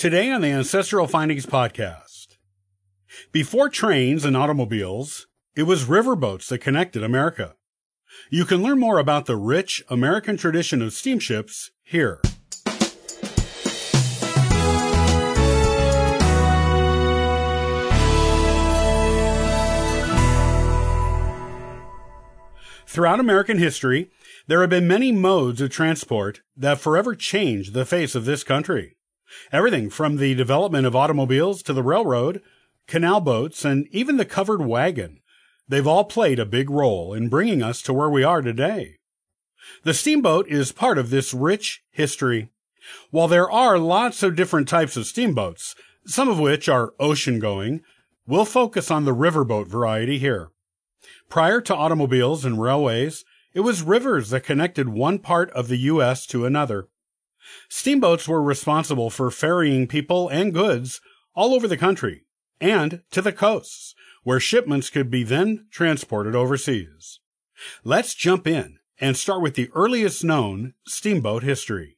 Today on the Ancestral Findings Podcast. Before trains and automobiles, it was riverboats that connected America. You can learn more about the rich American tradition of steamships here. Throughout American history, there have been many modes of transport that forever changed the face of this country. Everything from the development of automobiles to the railroad, canal boats, and even the covered wagon. They've all played a big role in bringing us to where we are today. The steamboat is part of this rich history. While there are lots of different types of steamboats, some of which are ocean going, we'll focus on the riverboat variety here. Prior to automobiles and railways, it was rivers that connected one part of the U.S. to another. Steamboats were responsible for ferrying people and goods all over the country and to the coasts, where shipments could be then transported overseas. Let's jump in and start with the earliest known steamboat history.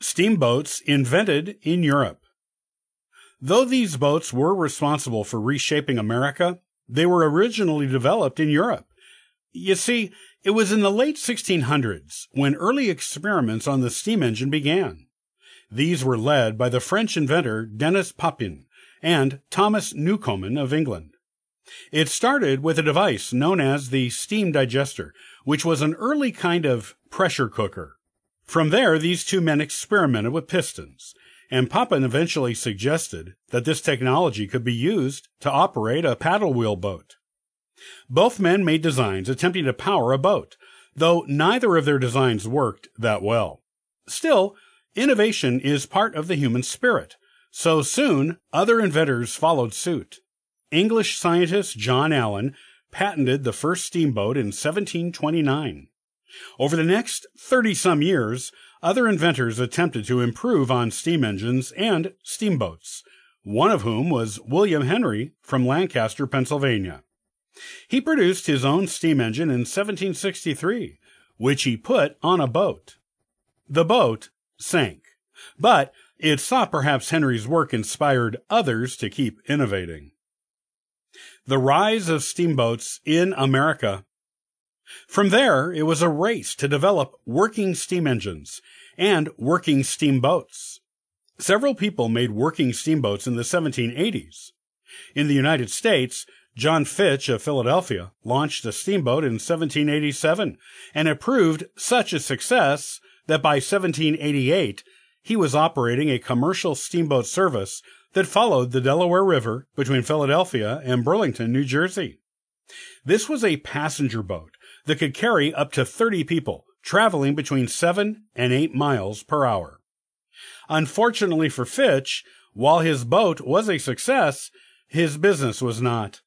Steamboats invented in Europe. Though these boats were responsible for reshaping America, they were originally developed in Europe. You see, it was in the late 1600s when early experiments on the steam engine began. These were led by the French inventor Denis Papin and Thomas Newcomen of England. It started with a device known as the steam digester, which was an early kind of pressure cooker. From there, these two men experimented with pistons, and Papin eventually suggested that this technology could be used to operate a paddle wheel boat. Both men made designs attempting to power a boat, though neither of their designs worked that well. Still, innovation is part of the human spirit, so soon other inventors followed suit. English scientist John Allen patented the first steamboat in 1729. Over the next 30 some years, other inventors attempted to improve on steam engines and steamboats, one of whom was William Henry from Lancaster, Pennsylvania. He produced his own steam engine in 1763, which he put on a boat. The boat sank, but it's thought perhaps Henry's work inspired others to keep innovating. The rise of steamboats in America. From there, it was a race to develop working steam engines and working steamboats. Several people made working steamboats in the 1780s. In the United States, John Fitch of Philadelphia launched a steamboat in 1787, and it proved such a success that by 1788 he was operating a commercial steamboat service that followed the Delaware River between Philadelphia and Burlington, New Jersey. This was a passenger boat that could carry up to 30 people, traveling between 7 and 8 miles per hour. Unfortunately for Fitch, while his boat was a success, his business was not.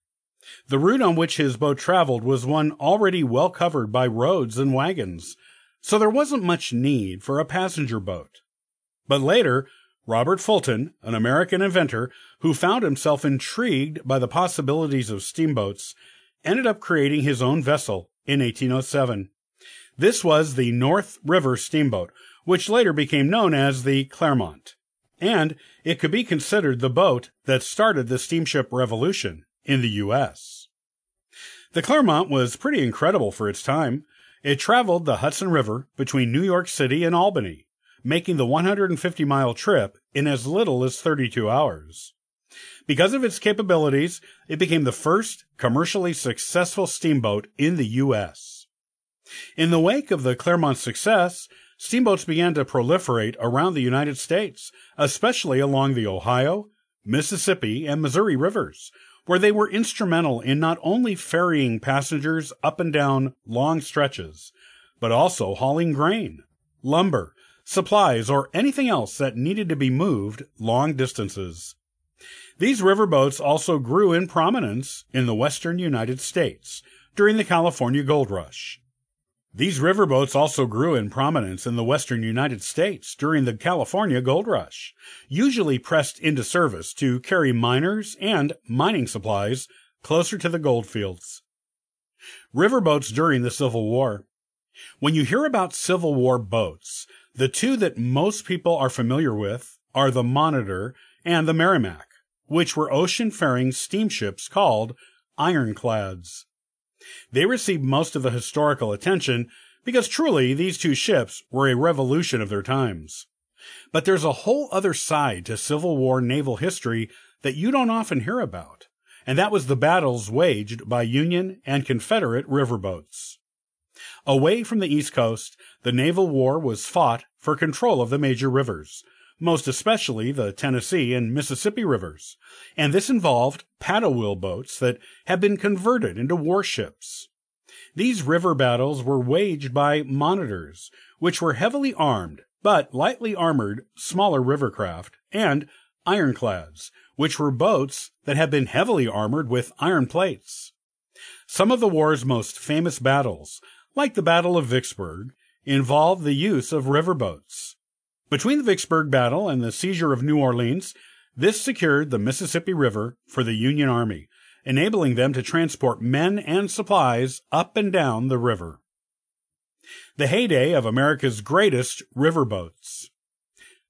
The route on which his boat traveled was one already well covered by roads and wagons, so there wasn't much need for a passenger boat. But later, Robert Fulton, an American inventor who found himself intrigued by the possibilities of steamboats, ended up creating his own vessel in 1807. This was the North River Steamboat, which later became known as the Clermont. And it could be considered the boat that started the steamship revolution in the U.S. The Clermont was pretty incredible for its time. It traveled the Hudson River between New York City and Albany, making the 150 mile trip in as little as 32 hours. Because of its capabilities, it became the first commercially successful steamboat in the U.S. In the wake of the Clermont's success, steamboats began to proliferate around the United States, especially along the Ohio, Mississippi, and Missouri rivers, where they were instrumental in not only ferrying passengers up and down long stretches, but also hauling grain, lumber, supplies, or anything else that needed to be moved long distances. These riverboats also grew in prominence in the western United States during the California Gold Rush. These riverboats also grew in prominence in the western United States during the California Gold Rush, usually pressed into service to carry miners and mining supplies closer to the gold fields. Riverboats during the Civil War. When you hear about Civil War boats, the two that most people are familiar with are the Monitor and the Merrimac, which were ocean-faring steamships called ironclads. They received most of the historical attention because truly these two ships were a revolution of their times. But there's a whole other side to Civil War naval history that you don't often hear about, and that was the battles waged by Union and Confederate riverboats. Away from the East Coast, the naval war was fought for control of the major rivers, most especially the Tennessee and Mississippi rivers, and this involved paddle wheel boats that had been converted into warships. These river battles were waged by monitors, which were heavily armed but lightly armored smaller river craft, and ironclads, which were boats that had been heavily armored with iron plates. Some of the war's most famous battles, like the Battle of Vicksburg, involved the use of riverboats. Between the Vicksburg battle and the seizure of New Orleans, this secured the Mississippi River for the Union Army, enabling them to transport men and supplies up and down the river. The heyday of America's greatest riverboats.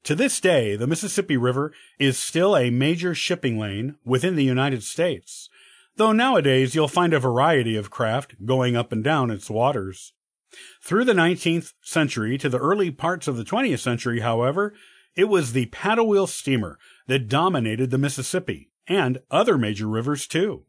To this day, the Mississippi River is still a major shipping lane within the United States, though nowadays you'll find a variety of craft going up and down its waters. Through the 19th century to the early parts of the 20th century, however, it was the paddle wheel steamer that dominated the Mississippi and other major rivers too.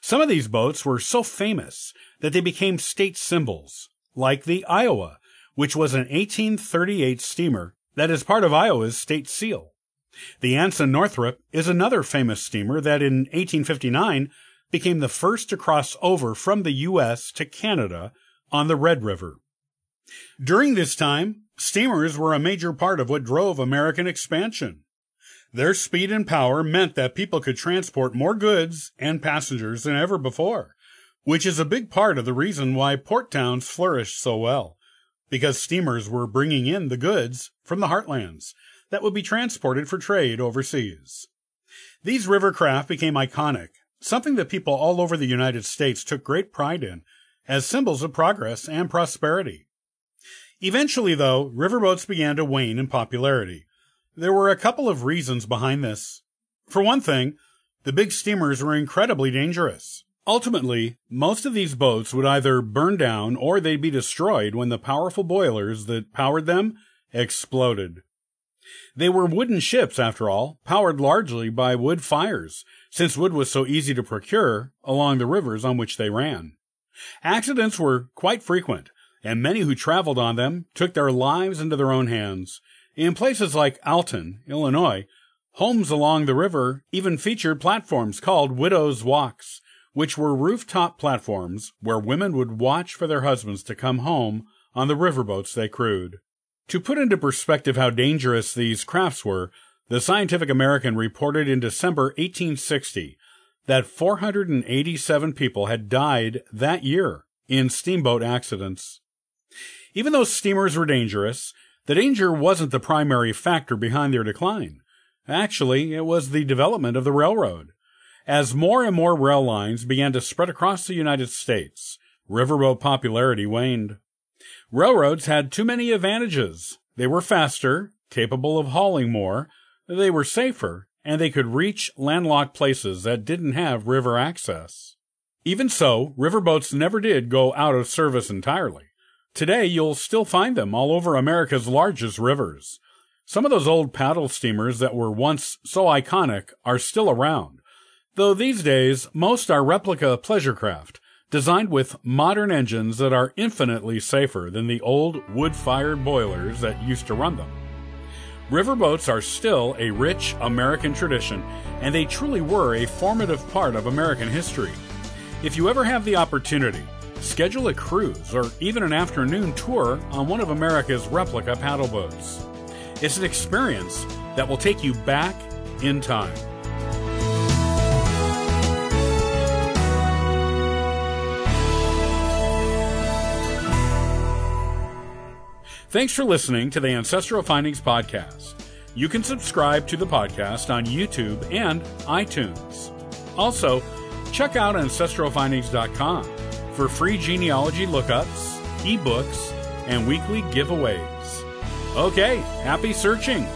Some of these boats were so famous that they became state symbols, like the Iowa, which was an 1838 steamer that is part of Iowa's state seal. The Anson Northup is another famous steamer that in 1859 became the first to cross over from the U.S. to Canada on the Red River. During this time, steamers were a major part of what drove American expansion. Their speed and power meant that people could transport more goods and passengers than ever before, which is a big part of the reason why port towns flourished so well, because steamers were bringing in the goods from the heartlands that would be transported for trade overseas. These river craft became iconic, something that people all over the United States took great pride in as symbols of progress and prosperity. Eventually, though, riverboats began to wane in popularity. There were a couple of reasons behind this. For one thing, the big steamers were incredibly dangerous. Ultimately, most of these boats would either burn down or they'd be destroyed when the powerful boilers that powered them exploded. They were wooden ships, after all, powered largely by wood fires, since wood was so easy to procure along the rivers on which they ran. Accidents were quite frequent, and many who traveled on them took their lives into their own hands. In places like Alton, Illinois, homes along the river even featured platforms called widows' walks, which were rooftop platforms where women would watch for their husbands to come home on the riverboats they crewed. To put into perspective how dangerous these crafts were, the Scientific American reported in December 1860 that 487 people had died that year in steamboat accidents. Even though steamers were dangerous, the danger wasn't the primary factor behind their decline. Actually, it was the development of the railroad. As more and more rail lines began to spread across the United States, riverboat popularity waned. Railroads had too many advantages. They were faster, capable of hauling more, they were safer, and they could reach landlocked places that didn't have river access. Even so, riverboats never did go out of service entirely. Today, you'll still find them all over America's largest rivers. Some of those old paddle steamers that were once so iconic are still around, though these days most are replica pleasure craft, designed with modern engines that are infinitely safer than the old wood-fired boilers that used to run them. Riverboats are still a rich American tradition, and they truly were a formative part of American history. If you ever have the opportunity, schedule a cruise or even an afternoon tour on one of America's replica paddle boats. It's an experience that will take you back in time. Thanks for listening to the Ancestral Findings Podcast. You can subscribe to the podcast on YouTube and iTunes. Also, check out ancestralfindings.com for free genealogy lookups, ebooks, and weekly giveaways. Okay, happy searching!